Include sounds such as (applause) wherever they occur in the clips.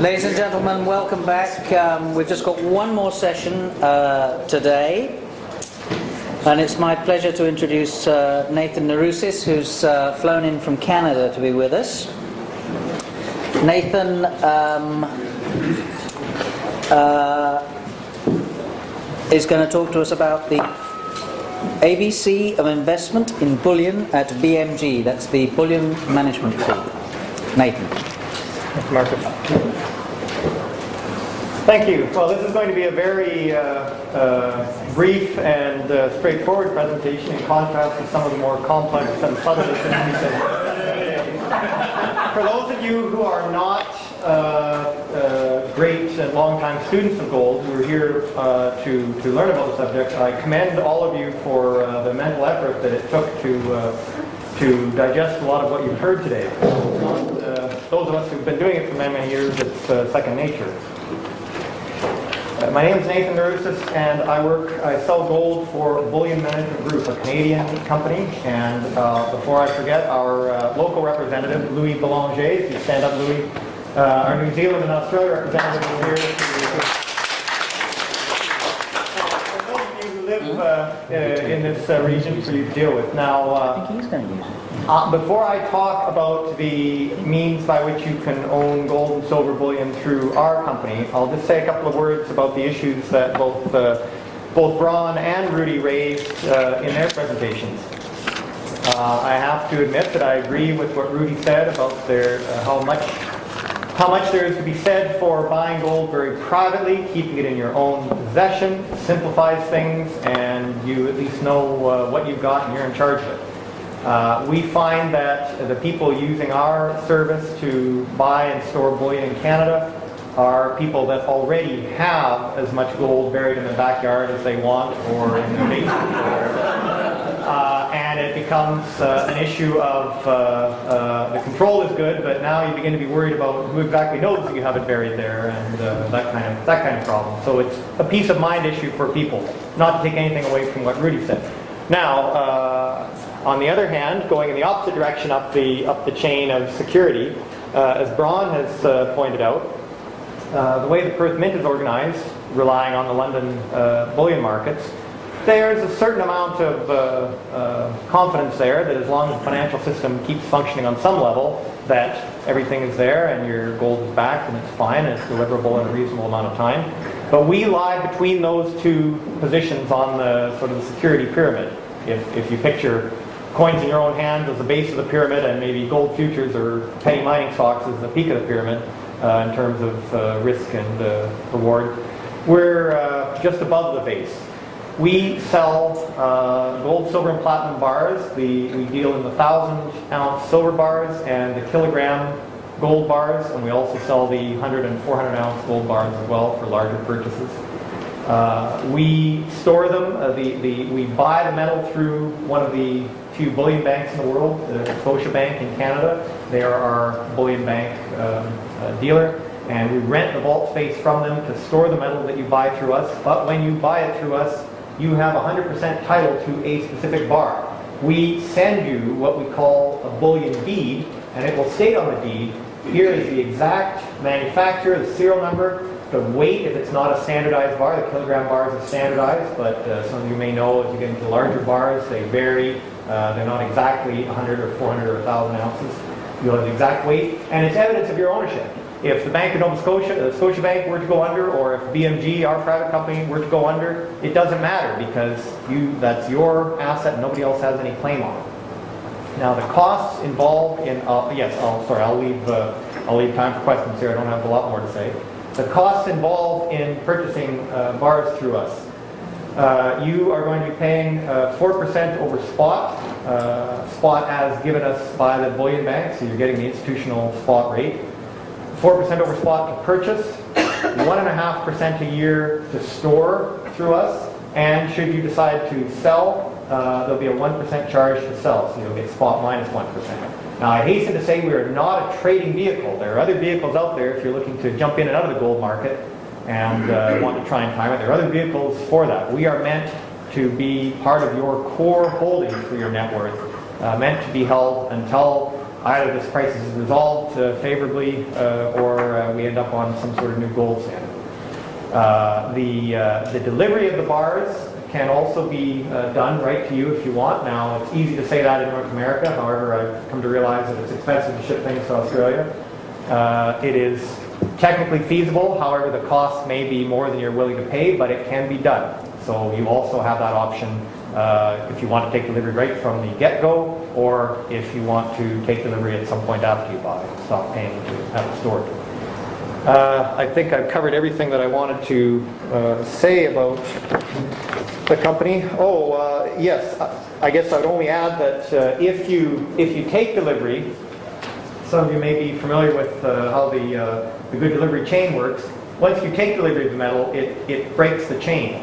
Ladies and gentlemen, welcome back. Um, we've just got one more session uh, today, and it's my pleasure to introduce uh, Nathan Narousis, who's uh, flown in from Canada to be with us. Nathan um, uh, is going to talk to us about the ABC of investment in bullion at BMG. That's the Bullion Management Group. Nathan. Thank you. Well, this is going to be a very uh, uh, brief and uh, straightforward presentation in contrast to some of the more complex and subtle things. For those of you who are not uh, uh, great and long-time students of gold who are here uh, to, to learn about the subject, I commend all of you for the mental effort that it took to, to digest a lot of what you've heard today. Us who've been doing it for many, many years, it's second nature. Uh, my name is Nathan Narousis, and I work, I sell gold for Bullion Management Group, a Canadian company. And uh, before I forget, our uh, local representative, Louis Belanger, if you stand up, Louis, uh, our New Zealand and Australia representative is here. For those of you who live uh, uh, in this region for you to deal with. Now, I think he's going to use it. Uh, before I talk about the means by which you can own gold and silver bullion through our company, I'll just say a couple of words about the issues that both uh, both Bron and Rudy raised uh, in their presentations. Uh, I have to admit that I agree with what Rudy said about their uh, how much how much there is to be said for buying gold very privately, keeping it in your own possession, simplifies things, and you at least know uh, what you've got and you're in charge of it. Uh, we find that the people using our service to buy and store bullion in Canada are people that already have as much gold buried in their backyard as they want or in their basement uh, and it becomes uh, an issue of uh, uh, the control is good, but now you begin to be worried about who exactly knows that you have it buried there and uh, that kind of that kind of problem. So it's a peace of mind issue for people. Not to take anything away from what Rudy said. Now, on the other hand, going in the opposite direction up the, up the chain of security, uh, as Bron has uh, pointed out, uh, the way the Perth Mint is organized, relying on the London uh, bullion markets, there's a certain amount of uh, uh, confidence there that as long as the financial system keeps functioning on some level, that everything is there and your gold is backed and it's fine and it's deliverable in a reasonable amount of time. But we lie between those two positions on the sort of the security pyramid. If, if you picture coins in your own hands as the base of the pyramid, and maybe gold futures or penny mining stocks as the peak of the pyramid uh, in terms of uh, risk and uh, reward. We're uh, just above the base. We sell uh, gold, silver, and platinum bars. The, we deal in the thousand ounce silver bars and the kilogram gold bars, and we also sell the 100 and 400 ounce gold bars as well for larger purchases. Uh, we store them. Uh, the, the, we buy the metal through one of the few bullion banks in the world, the Scotiabank in Canada. They are our bullion bank um, uh, dealer, and we rent the vault space from them to store the metal that you buy through us. But when you buy it through us, you have 100% title to a specific bar. We send you what we call a bullion deed, and it will state on the deed, here is the exact manufacturer, the serial number, the weight, if it's not a standardized bar, the kilogram bars are standardized, but uh, some of you may know as you get into larger bars, they vary uh, they're not exactly 100 or 400 or 1,000 ounces. You have the exact weight, and it's evidence of your ownership. If the Bank of Nova Scotia, the Scotiabank, were to go under, or if BMG, our private company, were to go under, it doesn't matter because you that's your asset and nobody else has any claim on it. Now the costs involved in uh, yes, oh, sorry, I'll leave uh, I'll leave time for questions here. I don't have a lot more to say. The costs involved in purchasing uh, bars through us uh, you are going to be paying uh, 4% over spot. Uh, spot as given us by the bullion bank, so you're getting the institutional spot rate. 4% over spot to purchase, 1.5% a year to store through us, and should you decide to sell, uh, there'll be a 1% charge to sell, so you'll get spot minus 1. Now, I hasten to say we are not a trading vehicle. There are other vehicles out there if you're looking to jump in and out of the gold market and uh, want to try and time it. There are other vehicles for that. We are meant to be part of your core holdings for your net worth, uh, meant to be held until either this crisis is resolved uh, favorably uh, or uh, we end up on some sort of new gold standard. Uh, the, uh, the delivery of the bars can also be uh, done right to you if you want. Now, it's easy to say that in North America, however, I've come to realize that it's expensive to ship things to Australia. Uh, it is technically feasible, however, the cost may be more than you're willing to pay, but it can be done. So you also have that option uh, if you want to take delivery right from the get-go, or if you want to take delivery at some point after you buy, stop paying to have it stored. Uh, I think I've covered everything that I wanted to uh, say about the company. Oh, uh, yes, I guess I'd only add that uh, if you if you take delivery, some of you may be familiar with uh, how the uh, the good delivery chain works. Once you take delivery of the metal, it it breaks the chain.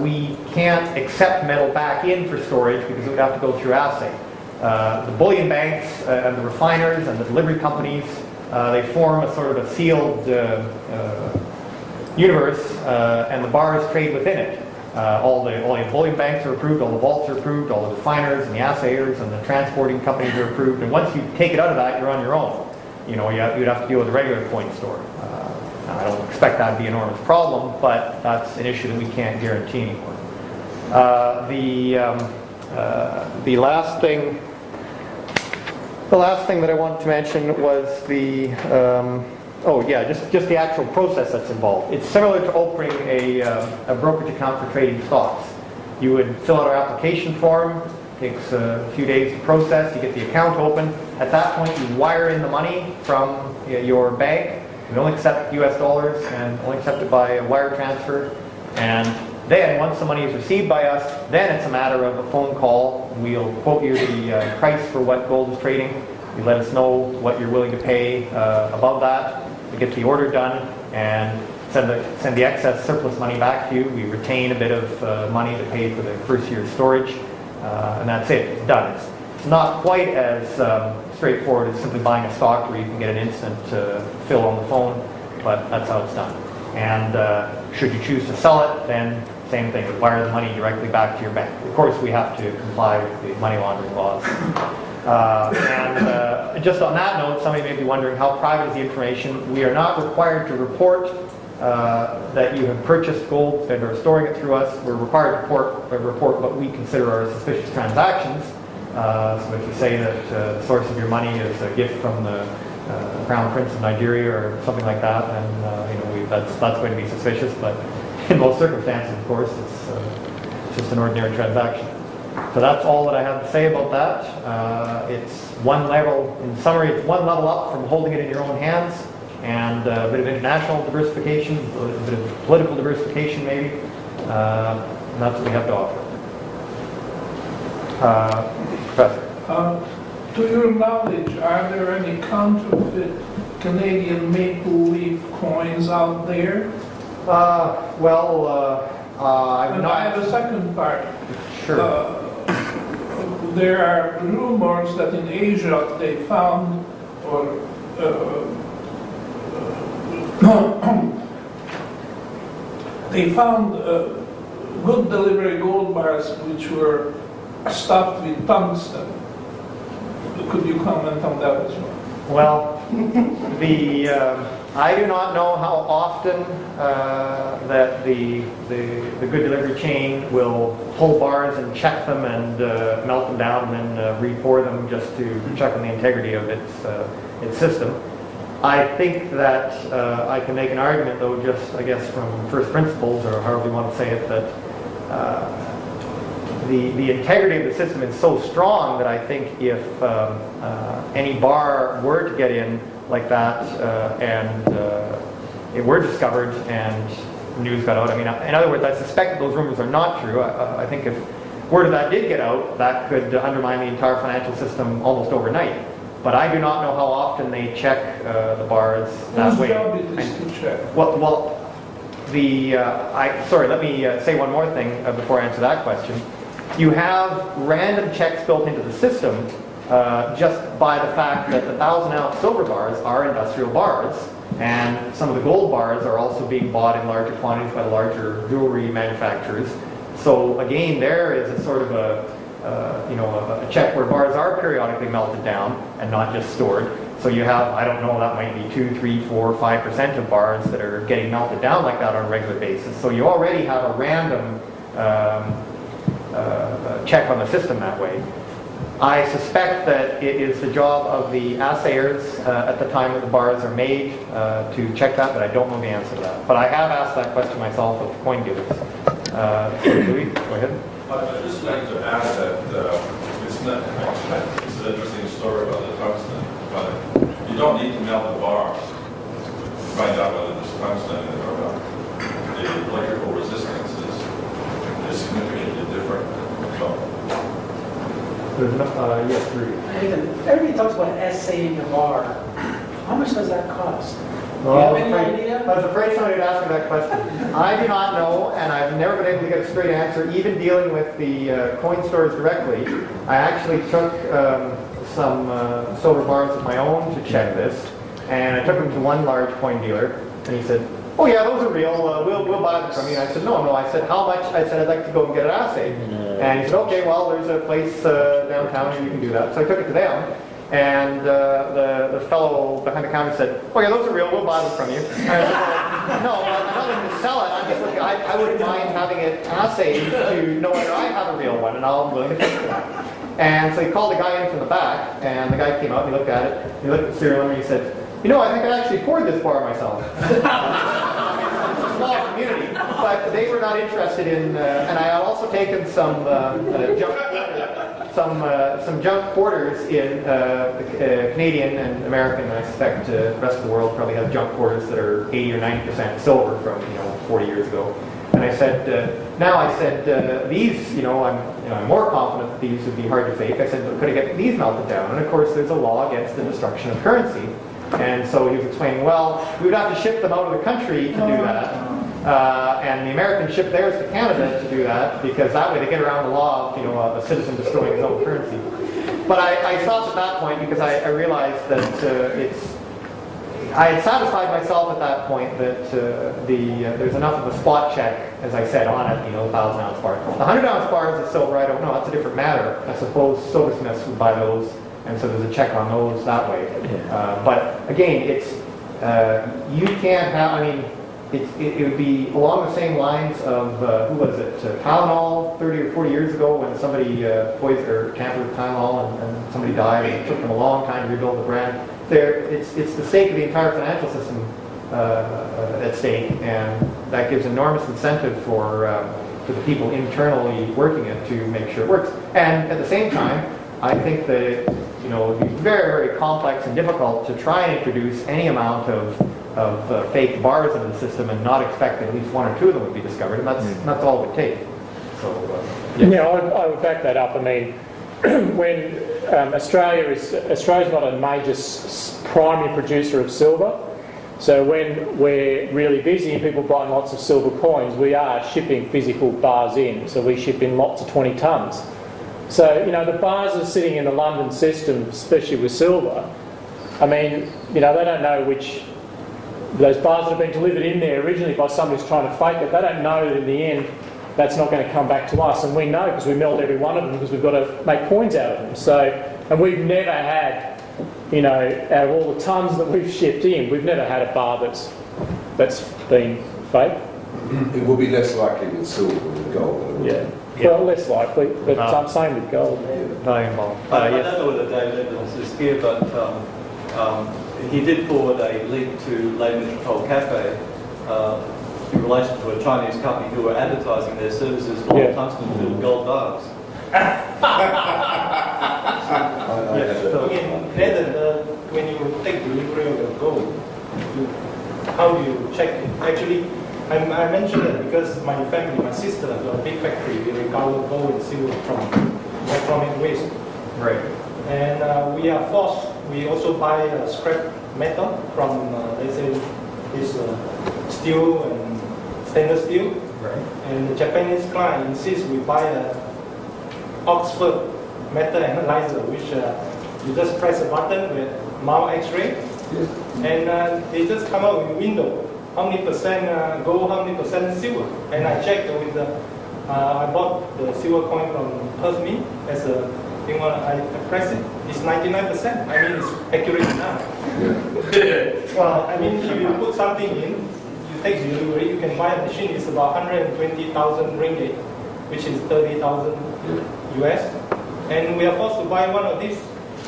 We can't accept metal back in for storage because it would have to go through assay. The bullion banks and the refiners and the delivery companies, uh, they form a sort of a sealed uh, uh, universe, and the bars trade within it. All the all the bullion banks are approved, all the vaults are approved, all the refiners and the assayers and the transporting companies are approved. And once you take it out of that, you're on your own. You know, you you'd have to deal with a regular coin store. I don't expect that to be an enormous problem, but that's an issue that we can't guarantee anymore. Uh, the um, uh, the last thing the last thing that I wanted to mention was the, um, oh yeah, just, just the actual process that's involved. It's similar to opening a, uh, a brokerage account for trading stocks. You would fill out our application form, takes a few days to process, you get the account open. At that point, you wire in the money from your bank. We only accept US dollars and only accept it by a wire transfer. And then, once the money is received by us, then it's a matter of a phone call. We'll quote you the uh, price for what gold is trading. You let us know what you're willing to pay uh, above that. We get the order done and send the, send the excess surplus money back to you. We retain a bit of uh, money to pay for the first year's storage, uh, and that's it. It's done. It's, not quite as um, straightforward as simply buying a stock where you can get an instant uh, fill on the phone, but that's how it's done. And uh, should you choose to sell it, then same thing, wire the money directly back to your bank. Of course, we have to comply with the money laundering laws. Uh, and uh, just on that note, somebody may be wondering how private is the information. We are not required to report uh, that you have purchased gold and are storing it through us. We're required to report, uh, report what we consider are suspicious transactions. Uh, so if you say that uh, the source of your money is a gift from the Crown Prince of Nigeria or something like that, then you know we, that's that's going to be suspicious. But in most circumstances, of course, it's, uh, just an ordinary transaction. So that's all that I have to say about that. Uh, it's one level, in summary, it's one level up from holding it in your own hands, and uh, a bit of international diversification, a bit of political diversification maybe, uh, and that's what we have to offer. Uh, Professor. Uh, To your knowledge, are there any counterfeit Canadian maple leaf coins out there? Uh, well, uh, uh, I'm And I have a second part. sure. Uh, There are rumors that in Asia they found, or, uh, (coughs) they found uh, good delivery gold bars which were stuffed with tungsten. Could you comment on that as well? Well, (laughs) the, um, I do not know how often uh, that the, the the good delivery chain will pull bars and check them and uh, melt them down and then uh, re-pour them just to check on the integrity of its, uh, its system. I think that uh, I can make an argument, though, just, I guess, from first principles, or however you want to say it, that uh, the, the integrity of the system is so strong that I think if um, uh, any bar were to get in like that uh, and uh, it were discovered and news got out, I mean, in other words, I suspect that those rumors are not true. I, I think if word of that did get out, that could undermine the entire financial system almost overnight. But I do not know how often they check uh, the bars that Whose way. job it is to check? Well, well, the, uh, I, sorry, let me uh, say one more thing uh, before I answer that question. You have random checks built into the system uh, just by the fact that the thousand ounce silver bars are industrial bars, and some of the gold bars are also being bought in larger quantities by larger jewelry manufacturers. So again, there is a sort of a, uh, you know, a, a check where bars are periodically melted down and not just stored. So you have, I don't know, that might be two, three, four, five percent of bars that are getting melted down like that on a regular basis. So you already have a random um, uh, check on the system that way. I suspect that it is the job of the assayers uh, at the time that the bars are made uh, to check that, but I don't know the answer to that. But I have asked that question myself of coin dealers. Uh, so Louis, go ahead. I'd just like to add that uh, it's not, it's an interesting story about the tungsten, but you don't need to melt the bars to find out whether there's tungsten in or not. The electrical resistance is, is significantly different. So There's no, uh, yes, Rudy. Nathan, everybody talks about assaying a bar. How much does that cost? Well, I was Do you have any afraid- idea? I was afraid somebody would ask me that question. (laughs) I do not know, and I've never been able to get a straight answer, even dealing with the uh, coin stores directly. I actually took um, some uh, silver bars of my own to check this, and I took them to one large coin dealer, and he said, "Oh yeah, those are real. Uh, we'll we'll buy them from you." And I said, "No, no." I said, "How much?" I said, "I'd like to go and get it assayed." And he said, "Okay, well, there's a place uh, downtown, and you can do that." So I took it to them. And uh, the, the fellow behind the counter said, "Oh yeah, those are real. We'll buy them from you." Said, "No, I'm not looking to sell it. I'm just looking. I, I wouldn't mind having it assayed to know whether I have a real one, and I'm willing to pay for that." And so he called the guy in from the back, and the guy came out and he looked at it. He looked at the serial number. and He said, "You know, I think I actually poured this bar myself." (laughs) Small community, but they were not interested in. Uh, and I had also taken some uh, uh, junk, some uh, some junk quarters in Canadian and American. I suspect the rest of the world probably have junk quarters that are 80 or 90 percent silver from you know 40 years ago. And I said, uh, now I said uh, these, you know, I'm you know I'm more confident that these would be hard to fake. I said, but could I get these melted down? And of course, there's a law against the destruction of currency. And so he was explaining, well, we would have to ship them out of the country to do that. Uh, and the Americans ship theirs to Canada to do that because that way they get around the law of, you know, a, citizen destroying his own currency. But I, I stopped at that point because I, I realized that uh, it's, I had satisfied myself at that point that uh, the uh, there's enough of a spot check, as I said, on it, you know, 1,000 ounce bar. The 100 ounce bars of silver, I don't know, that's a different matter. I suppose silversmiths would buy those, and so there's a check on those that way. Uh, but again, it's, uh, you can't have, I mean, it, it, would be along the same lines of, uh, who was it, uh, Tylenol 30 or 40 years ago when somebody uh, poisoned or tampered with Tylenol and, and somebody died and it took them a long time to rebuild the brand. There, it's, it's the stake of the entire financial system uh, uh, at stake and that gives enormous incentive for, for the people internally working it to make sure it works. And at the same time, I think that it, you know, it would be very, very complex and difficult to try and introduce any amount of, of uh, fake bars into the system and not expect that at least one or two of them would be discovered, and that's, that's all it would take. So, uh, Yeah, I would, I would back that up. I mean, (clears throat) when um, Australia is Australia's not a major s- s- primary producer of silver, so when we're really busy and people buying lots of silver coins, we are shipping physical bars in. So we ship in lots of 20 tons. So you know the bars are sitting in the London system, especially with silver. I mean, you know they don't know which those bars that have been delivered in there originally by somebody who's trying to fake it. They don't know that in the end that's not going to come back to us, and we know because we melt every one of them because we've got to make coins out of them. So, and we've never had, you know, out of all the tons that we've shipped in, we've never had a bar that's that's been fake. It will be less likely with silver than with gold. I Yeah. Well, less likely, but Ah. um, same with gold. not involved. I Uh, I yes. don't know whether David Evans is here, but um, um, he did forward a link to Le Metropole Cafe uh, in relation to a Chinese company who were advertising their services for Yeah. tungsten filled gold bars. (laughs) I, I Yes, had a- so- Again, Nathan, uh, when you take delivery of your gold, you, how do you check it? Actually, I, I mentioned that because my family, my sister, has a big factory, we recover gold and silver from electronic waste. Right. And uh, we are forced, we also buy uh, scrap metal from, uh, let's say, this uh, steel and stainless steel. Right. And the Japanese client insists we buy a Oxford metal analyzer, which uh, you just press a button with mount X-ray, yes. and uh, they just come out with a window. How many percent uh, gold, how many percent silver? And I checked with the Uh, I bought the silver coin from Perth Mint as a thing when I press it. It's 99%. I mean, it's accurate enough. (laughs) well, I mean, if you put something in, you take delivery, you can buy a machine. It's about 120,000 ringgit, which is 30,000 US. And we are forced to buy one of these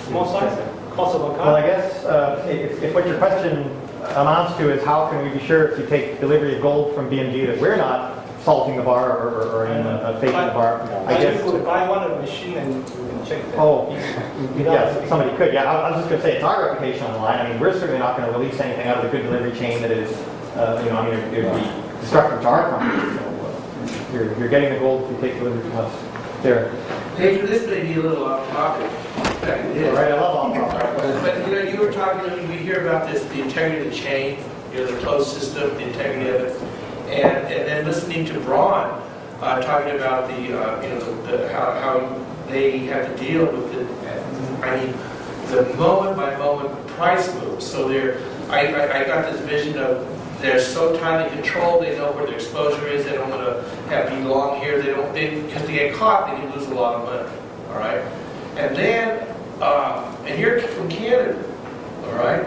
small size, cost of a car. Well, I guess uh, if, if what your question amounts to is how can we be sure if you take delivery of gold from BMG that we're not salting the bar or, or, or even uh, faking the bar, I But guess. you could buy one of the machine and check that. Oh, yes, somebody could, yeah. I I was just going to say, it's our reputation on the line. I mean, we're certainly not going to release anything out of the good delivery chain that is, uh, you know, I mean, it would be destructive to our company. So uh, you're, you're getting the gold if you take delivery from us. There. Pedro, this may be a little off topic. In fact, it is. All right, I love on But, you know, you were talking, we hear about this, the integrity of the chain, you know, the closed system, the integrity of it. And, and then listening to Bron, uh, talking about the, uh, you know, the, the- how, how they have to deal with the, I mean, the moment by moment price moves. So they're, I, I, I got this vision of, they're so tightly controlled, they know where their exposure is, they don't want to have be long here, they don't, they, because they get caught, they can lose a lot of money, all right? And then, um, and you're from Canada, all right?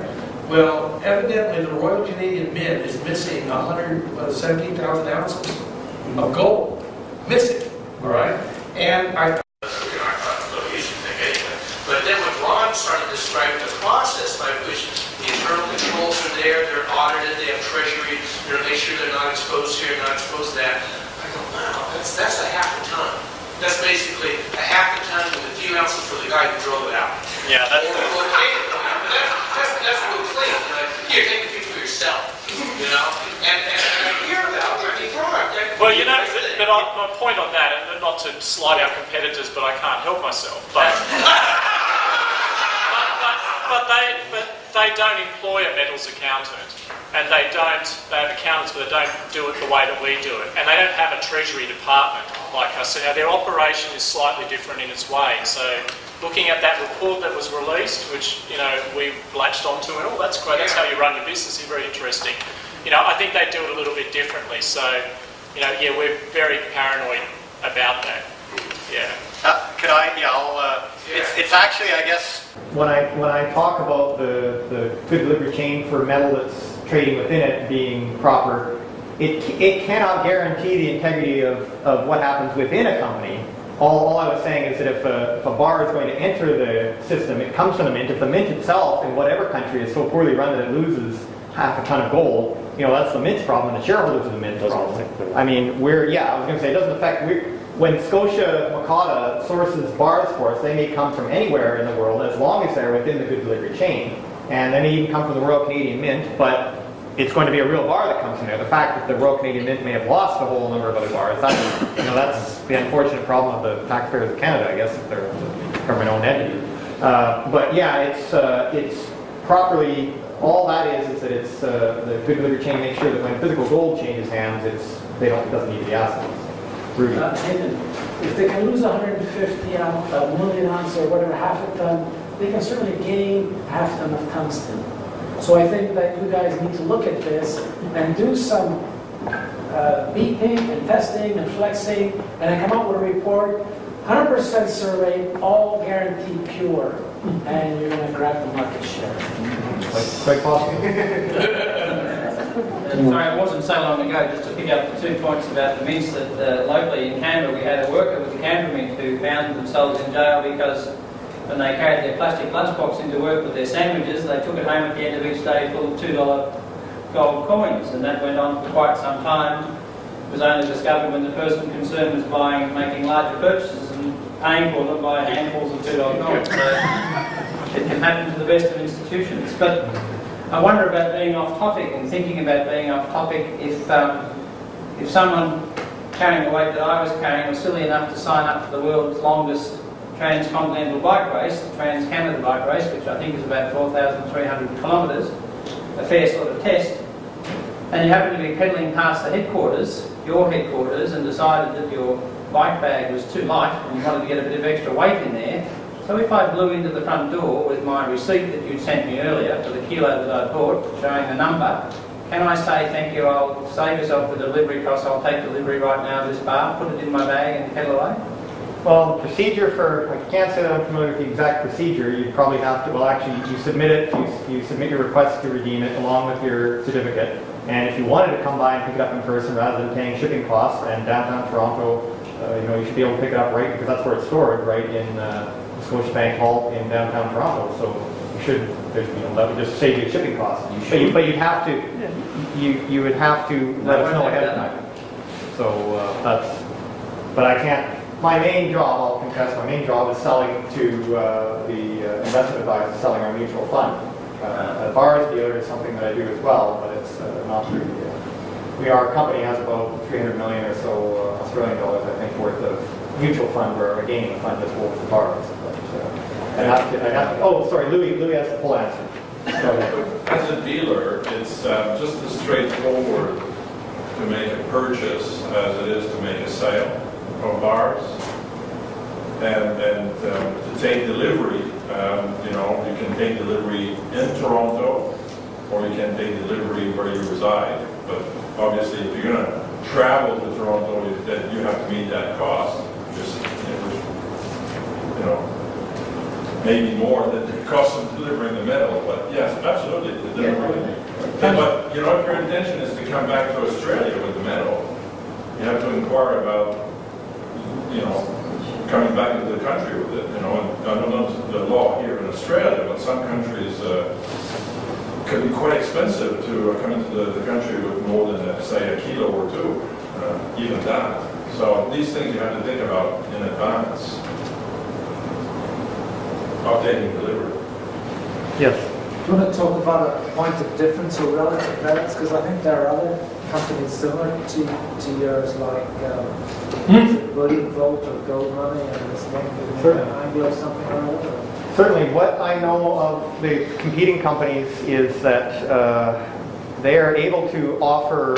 Well, evidently, the Royal Canadian Mint is missing 117,000 ounces of gold, missing, all right? And I but then when Ron started describing the process by which the internal controls are there, they're audited, they have treasury, they're make sure they're not exposed here, not exposed there. I go, wow, that's, that's a half a ton. That's basically a half a ton with a few ounces for the guy who drove it out. Yeah, Or located, you that's, that's, that's real clean. Know, here, take a few for yourself, you know? And, and, and hear about, mean, Ron, that- Well, you know, but, but I, my point on that, and not to slight our competitors, but I can't help myself. But, (laughs) but, but, but they, but they don't employ a metals accountant, and they don't. They have accountants, but they don't do it the way that we do it, and they don't have a treasury department like us. So now their operation is slightly different in its way. So. Looking at that report that was released, which you know we latched onto, and oh, that's great. That's how you run your business. It's very interesting. You know, I think they do it a little bit differently. So, you know, yeah, we're very paranoid about that. Yeah. Uh, could I, yeah, I'll, uh, it's, it's actually, I guess. When I, when I talk about the, the good delivery chain for metal that's trading within it being proper, it, it cannot guarantee the integrity of, of what happens within a company. All, all I was saying is that if a, if a bar is going to enter the system, it comes from the mint. If the mint itself, in whatever country, is so poorly run that it loses half a ton of gold, you know, that's the mint's problem, and the shareholders of the mint's problem. I mean, we're, yeah, I was going to say, it doesn't affect, we when ScotiaMocatta sources bars for us, they may come from anywhere in the world as long as they're within the good delivery chain. And they may even come from the Royal Canadian Mint, but it's going to be a real bar that comes in there. The fact that the Royal Canadian Mint may have lost a whole number of other bars, that's, you know, that's the unfortunate problem of the taxpayers of Canada, I guess, if they're a government-owned entity. Uh, but yeah, it's, uh, it's properly, all that is, is that it's, uh, the good delivery chain makes sure that when physical gold changes hands, it's, they don't, it doesn't need to be assayed. Rudy. Uh, Nathan, if they can lose 150 ounce, a million ounce or whatever, half a ton, they can certainly gain half a ton of tungsten. So I think that you guys need to look at this and do some uh, beeping and testing and flexing, and then come out with a report, 100% survey, all guaranteed pure, and you're going to grab the market share. Quite, quite possible. Sorry, it wasn't so long ago, just to pick up the two points about the mints, that uh, locally in Canberra we had a worker with the Canberra Mint who found themselves in jail because when they carried their plastic lunchbox into work with their sandwiches, they took it home at the end of each day full of $2 gold coins, and that went on for quite some time. It was only discovered when the person concerned was buying, making larger purchases and paying for them by handfuls of $2 gold. So it can happen to the best of institutions. But I wonder about being off topic and thinking about being off topic if, um, if someone carrying the weight that I was carrying was silly enough to sign up for the world's longest transcontinental bike race, the Trans-Canada bike race, which I think is about 4,300 kilometres, a fair sort of test, and you happen to be pedalling past the headquarters, your headquarters, and decided that your bike bag was too light and you wanted to get a bit of extra weight in there, so if I blew into the front door with my receipt that you'd sent me earlier for the kilo that I bought, showing the number, can I say thank you? I'll save yourself the delivery cost, I'll take delivery right now of this bar, put it in my bag and pedal away. Well, the procedure for, I can't say that I'm familiar with the exact procedure. You'd probably have to, well, actually, you submit it, you, you submit your request to redeem it along with your certificate. And if you wanted to come by and pick it up in person rather than paying shipping costs, and downtown Toronto, uh, you know, you should be able to pick it up right, because that's where it's stored, right in uh, Scotiabank Hall in downtown Toronto. So you should, there's, you know, that would just save you shipping costs. But you, but you'd have to, you, you would have to let us know ahead of time. So uh, that's, but I can't, my main job, I'll confess, my main job is selling to uh, the uh, investment advisors, selling our mutual fund. Uh, A bars dealer is something that I do as well, but it's uh, not really, uh, we, our company has about 300 million or so uh, Australian dollars, I think, worth of mutual fund, where again, the fund just holds the bars. Uh, I'd to, I'd have to, oh, sorry, Louis, Louis has the full answer. As a dealer, it's um, just as straightforward to make a purchase as it is to make a sale of bars. And, and um, to take delivery, um, you know, you can take delivery in Toronto, or you can take delivery where you reside. But obviously, if you're gonna travel to Toronto, you- then you have to meet that cost, just, you know, maybe more than the cost of delivering the metal, but yes, absolutely. And But, you know, if your intention is to come back to Australia with the metal, you have to inquire about, you know, coming back into the country with it, you know, and I don't know the law here in Australia, but some countries, uh, can be quite expensive to uh, come into the, the country with more than, uh, say, a kilo or two, uh, even that. So these things you have to think about in advance. Updating delivery. Yes. Do you want to talk about a point of difference or relative merits? Because I think there are other companies similar to, to yours, like um, is it Bullion Vault or Gold Money, and there's one with Certainly. Anglo something or other. Certainly, what I know of the competing companies is that uh, they are able to offer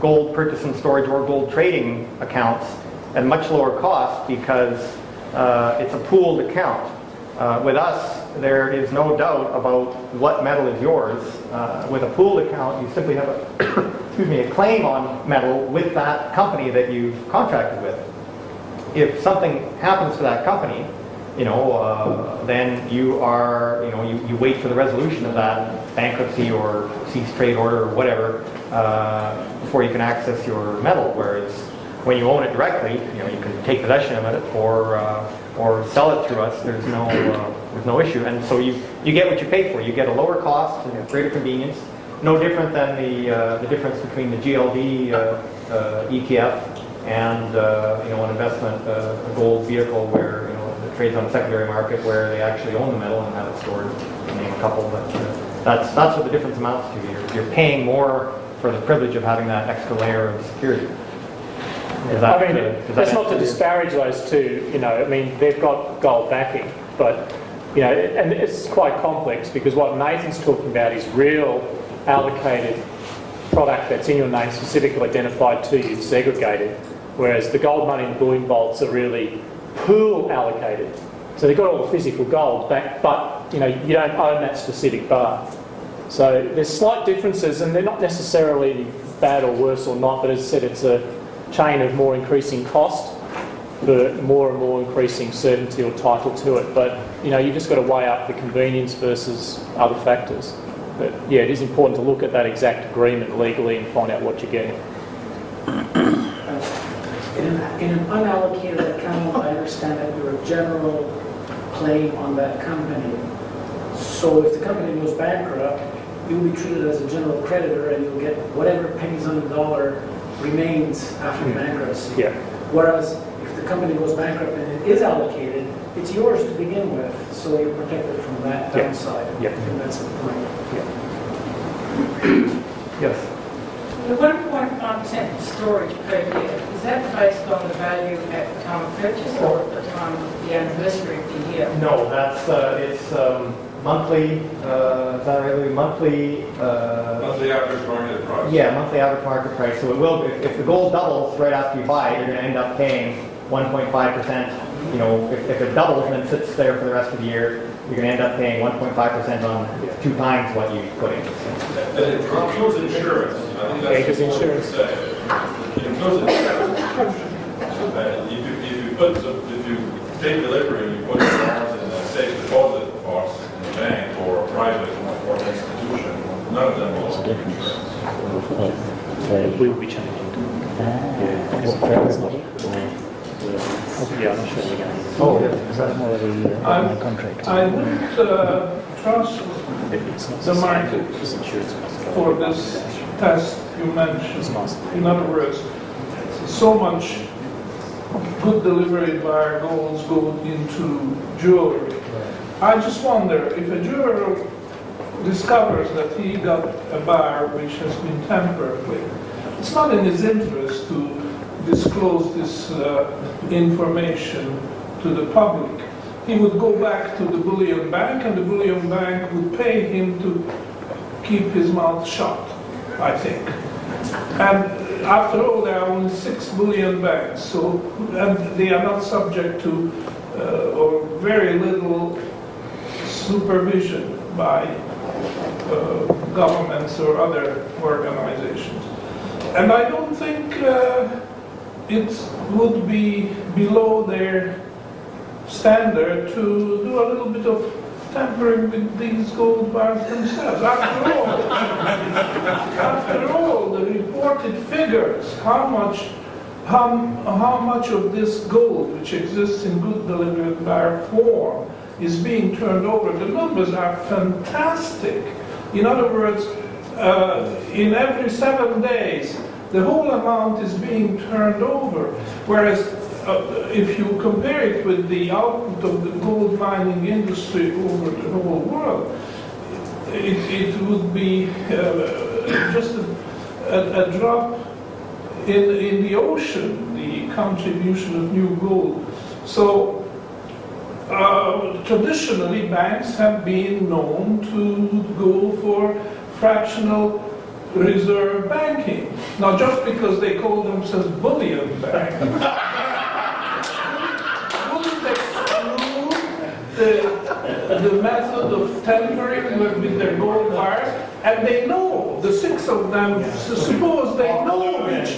gold purchase and storage or gold trading accounts at much lower cost because uh, it's a pooled account. Uh, With us, there is no doubt about what metal is yours. Uh, With a pooled account, you simply have a, (coughs) excuse me, a claim on metal with that company that you've contracted with if something happens to that company, you know, uh, then you are, you know, you, you wait for the resolution of that bankruptcy or cease trade order or whatever uh, before you can access your metal. Whereas when you own it directly, you know, you can take possession of it or uh, or sell it through us. There's no uh, there's no issue, and so you you get what you pay for. You get a lower cost and greater convenience. No different than the uh, the difference between the GLD uh, uh, ETF and uh, you know an investment, a gold vehicle where you know it trades on the secondary market where they actually own the metal and have it stored. To name a couple, but that's that's what the difference amounts to. You're, you're paying more for the privilege of having that extra layer of security. That, I mean, uh, that that's not to disparage those two, you know, I mean, they've got gold backing, but, you know, and it's quite complex because what Nathan's talking about is real allocated product that's in your name, specifically identified to you, segregated, whereas the gold money and bullion vaults are really pool allocated. So they've got all the physical gold back, but, you know, you don't own that specific bar. So there's slight differences, and they're not necessarily bad or worse or not, but as I said, it's a chain of more increasing cost for more and more increasing certainty or title to it. But you know, you've just got to weigh up the convenience versus other factors. But yeah, it is important to look at that exact agreement legally and find out what you're getting. In in an unallocated account, I understand that you're a general claim on that company. So if the company goes bankrupt, you'll be treated as a general creditor and you'll get whatever pennies on the dollar remains after bankruptcy. Yeah. Whereas if the company goes bankrupt and it is allocated, it's yours to begin with, so you're protected from that Yeah. downside. Yeah. And that's the point. Yes. The 1.5% storage per year, is that based on the value at the time of purchase or at the time of the anniversary of the year? No, that's uh, it's um, monthly. Uh, is that right? Louis? Monthly. Uh, Monthly average market price. Yeah, monthly average market price. So it will, if, if the gold doubles right after you buy it, you're going to end up paying 1.5%. You know, if, if it doubles and then sits there for the rest of the year, you're going to end up paying 1.5% on two times what you put in. And it includes insurance. I think that's Acres important insurance. to say. It includes insurance. And if you, if you put, some- if you take delivery, and you put your bonds in a safe deposit box in a bank or a private or an institution, none of them will have insurance. We'll be changing. Yeah, what firms not? Yeah, I'm not sure we're going. Oh, yeah. I I wouldn't uh, trust the market It's insurance costs. for this test you mentioned. In other words, so much good delivery by our goals go into jewelry. I just wonder if a jeweler discovers that he got a bar which has been tampered with, it's not in his interest to disclose this uh, information to the public. He would go back to the bullion bank and the bullion bank would pay him to keep his mouth shut, I think. And after all, there are only six bullion banks, so, and they are not subject to, uh, or very little supervision by governments or other organizations. And I don't think uh, it would be below their standard to do a little bit of tampering with these gold bars themselves. After all, (laughs) after all, the reported figures, how much, how, how much of this gold which exists in good delivered bar form is being turned over, the numbers are fantastic. In other words, uh, in every seven days, the whole amount is being turned over. Whereas uh, if you compare it with the output of the gold mining industry over the whole world, it, it would be uh, just a, a, a drop in, in the ocean, the contribution of new gold. So uh, traditionally, banks have been known to go for fractional reserve banking. Now, just because they call themselves bullion bank, wouldn't exclude the, the method of tampering with their gold bars, and they know, the six of them, so suppose they know which,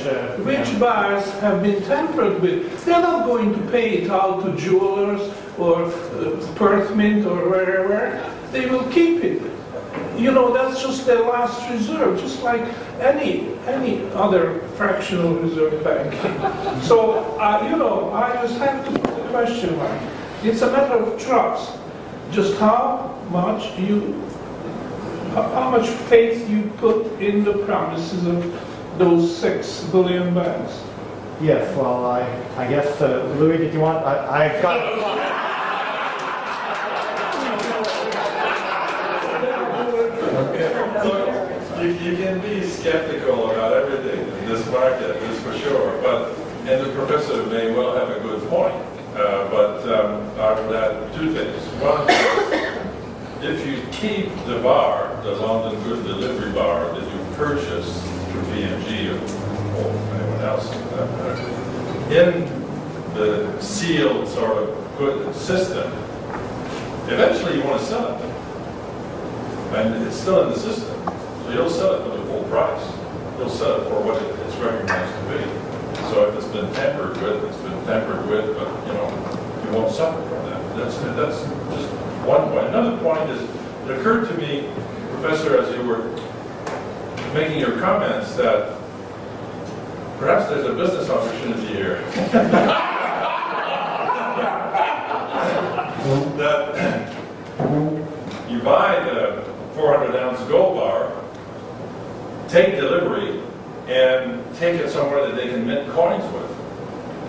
which bars have been tampered with, they're not going to pay it out to jewelers or uh, Perth Mint or wherever, they will keep it. You know, that's just their last reserve, just like any, any other fractional reserve bank. (laughs) So, uh, you know, I just have to put the question mark. It's a matter of trust. Just how much do you, how how much faith you put in the promises of those six bullion banks. Yes, well, I, I guess, uh, Louis, did you want, I, I've got, (laughs) you, you can be skeptical about everything in this market, that's for sure, but, and the professor may well have a good point, uh, but um, I would add two things. One, if you keep the bar, the London Good Delivery Bar that you purchased through BMG or or anyone else, for that matter, in the sealed sort of good system, eventually you want to sell it. And it's still in the system. So you'll sell it for the full price. You'll sell it for what it's recognized to be. So if it's been tampered with, it's been tampered with, but, you know, you won't suffer from that. That's, that's just one point. Another point is, it occurred to me, Professor, as you were making your comments, that perhaps there's a business opportunity here. (laughs) That you buy the 400 ounce gold bar, take delivery, and take it somewhere that they can mint coins with,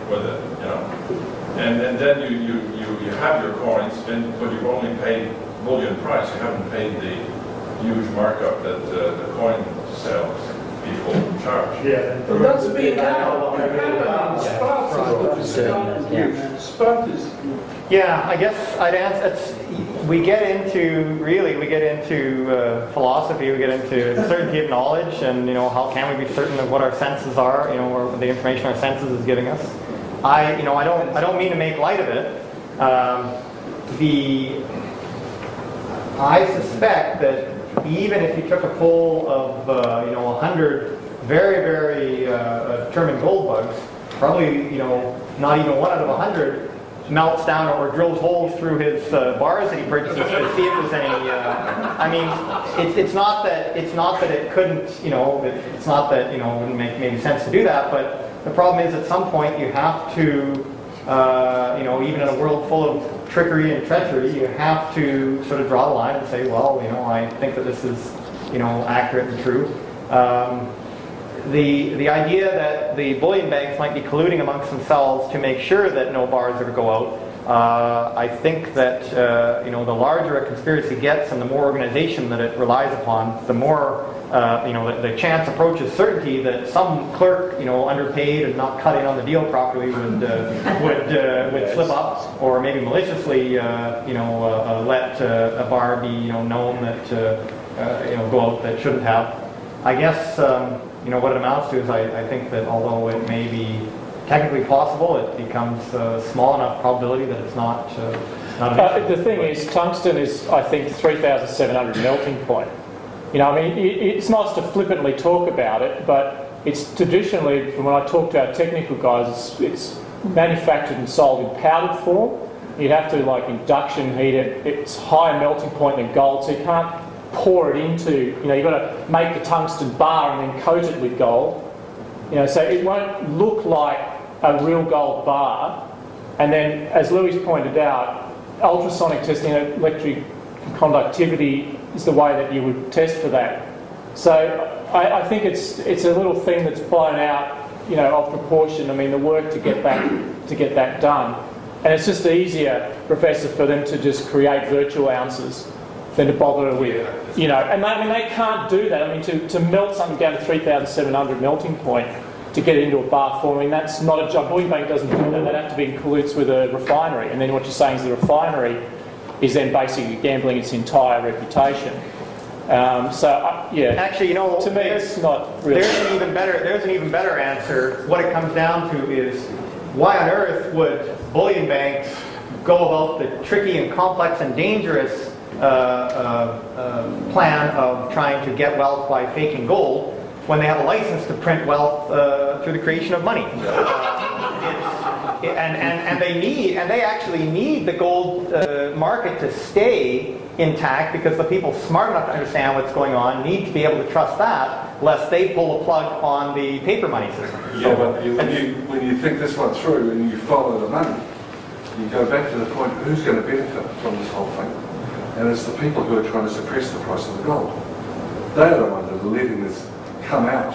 with it, you know? And, and then you, you, you, you have your coins, and, but you've only paid bullion price, you haven't paid the huge markup that uh, the coin sales people charge. Yeah. But that's being happening. Spot Spot is yeah, I guess I'd answer, it's, we get into, really, we get into uh, philosophy, we get into certainty of knowledge, and, you know, how can we be certain of what our senses are, you know, or the information our senses is giving us. I, you know, I don't, I don't mean to make light of it. Um, the, I suspect that even if you took a poll of, uh, you know, 100 very, very uh, determined gold bugs, probably, you know, not even one out of 100 melts down or drills holes through his uh, bars that he purchases to see if there's any. Uh, I mean, it's, it's not that it's not that it couldn't, you know, it, it's not that you know it wouldn't make maybe sense to do that, but the problem is at some point you have to, uh, you know, even in a world full of trickery and treachery, you have to sort of draw the line and say, well, you know, I think that this is, you know, accurate and true. Um, the, the idea that the bullion banks might be colluding amongst themselves to make sure that no bars ever go out, uh, I think that uh, you know the larger a conspiracy gets and the more organization that it relies upon, the more uh, you know the, the, chance approaches certainty that some clerk you know underpaid and not cutting on the deal properly would uh, would uh, would slip up or maybe maliciously uh, you know let a bar be you know known that you know go out that shouldn't have. I guess. Um, you know, what it amounts to is I, I think that although it may be technically possible, it becomes a small enough probability that it's not, uh, not uh, The thing is, tungsten is, I think, 3,700 melting point. You know, I mean, it, it's nice to flippantly talk about it, but it's traditionally, from when I talk to our technical guys, it's, it's manufactured and sold in powdered form. You'd have to like induction heat it. It's higher melting point than gold, so you can't pour it into, you know, you've got to make the tungsten bar and then coat it with gold. You know, so it won't look like a real gold bar. And then, as Louis pointed out, ultrasonic testing, electric conductivity is the way that you would test for that. So I, I think it's it's a little thing that's blown out, you know, of proportion. I mean, the work to get that to get that done, and it's just easier, Professor, for them to just create virtual ounces than to bother with, you know. And they, I mean, they can't do that. I mean, to, to melt something down to 3,700 melting point to get into a bar form, I mean, that's not a job. Bullion Bank doesn't do that. They'd have to be in cahoots with a refinery. And then what you're saying is the refinery is then basically gambling its entire reputation. Um, so uh, yeah, actually, you know, to me, it's not really. There's an even better. There's an even better answer. What it comes down to is, why on earth would bullion banks go about the tricky and complex and dangerous uh, uh, uh, plan of trying to get wealth by faking gold when they have a license to print wealth uh, through the creation of money. (laughs) And, and, and they need, and they actually need the gold uh, market to stay intact because the people smart enough to understand what's going on need to be able to trust that, lest they pull the plug on the paper money system. Yeah, but you, when, you, when you think this one through and you follow the money, you go back to the point, who's going to benefit from this whole thing? and it's the people who are trying to suppress the price of the gold. They're the ones that are letting this come out.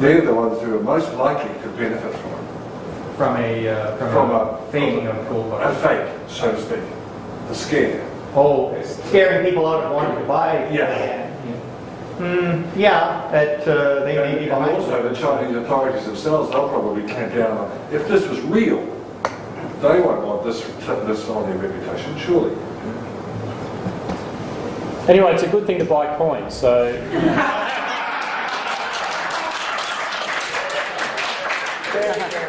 They're the ones who are most likely to benefit from it. From a uh, from, from, a, a faking of gold A fake, so to speak. The scare. Oh, scaring people out of wanting to buy. Yeah. Mm, yeah, that uh, they may be behind. And also the Chinese authorities themselves, they'll probably clamp down on. If this was real, they won't want this, this on their reputation, surely. Anyway, it's a good thing to buy coins, so. (laughs)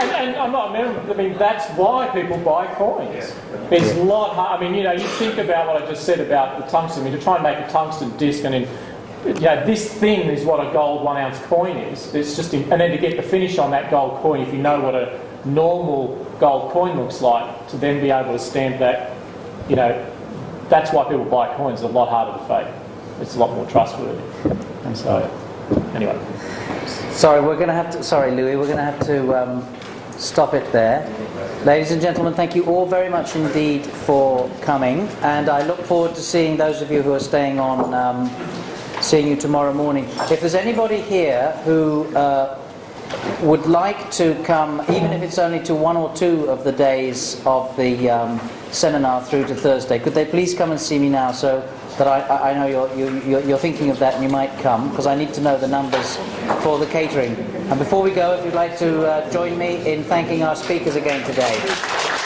And, and, I'm not, I mean, that's why people buy coins. It's a lot hard. I mean, you know, you think about what I just said about the tungsten. I mean, to try and make a tungsten disc and then, you know, this thing is what a gold one ounce coin is. It's just, and then to get the finish on that gold coin, if you know what a normal gold coin looks like, to then be able to stamp that, you know, that's why people buy coins. It's a lot harder to fake. It's a lot more trustworthy. And so, anyway. Sorry, we're going to have to. Sorry, Louis, we're going to have to um, stop it there. Ladies and gentlemen, thank you all very much indeed for coming, and I look forward to seeing those of you who are staying on. Um, seeing you tomorrow morning. If there's anybody here who uh, would like to come, even if it's only to one or two of the days of the um, seminar through to Thursday, could they please come and see me now so that I, I know you're, you're, you're thinking of that and you might come, because I need to know the numbers for the catering. And before we go, if you'd like to uh, join me in thanking our speakers again today.